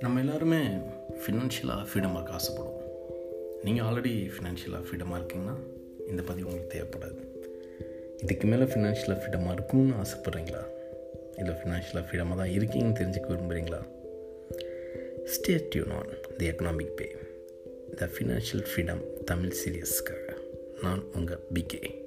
நம்ம எல்லாருமே ஃபினான்ஷியலாக ஃப்ரீடமாக ஆசைப்படுவோம் நீங்கள் ஆல்ரெடி ஃபினான்ஷியலாக ஃப்ரீடமாக இருக்கீங்கன்னா இந்த பதிவு உங்களுக்கு தேவைப்படாது. இதுக்கு மேலே ஃபினான்ஷியலாக ஃப்ரீடமாக இருக்கணும்னு ஆசைப்பட்றீங்களா? இல்லை ஃபினான்ஷியலாக ஃப்ரீடமாக தான் இருக்கீங்கன்னு தெரிஞ்சுக்க விரும்புகிறீங்களா stay tune on the economic pay the financial freedom Tamil சீரியஸ்க்காக நான் உங்கள் பிகே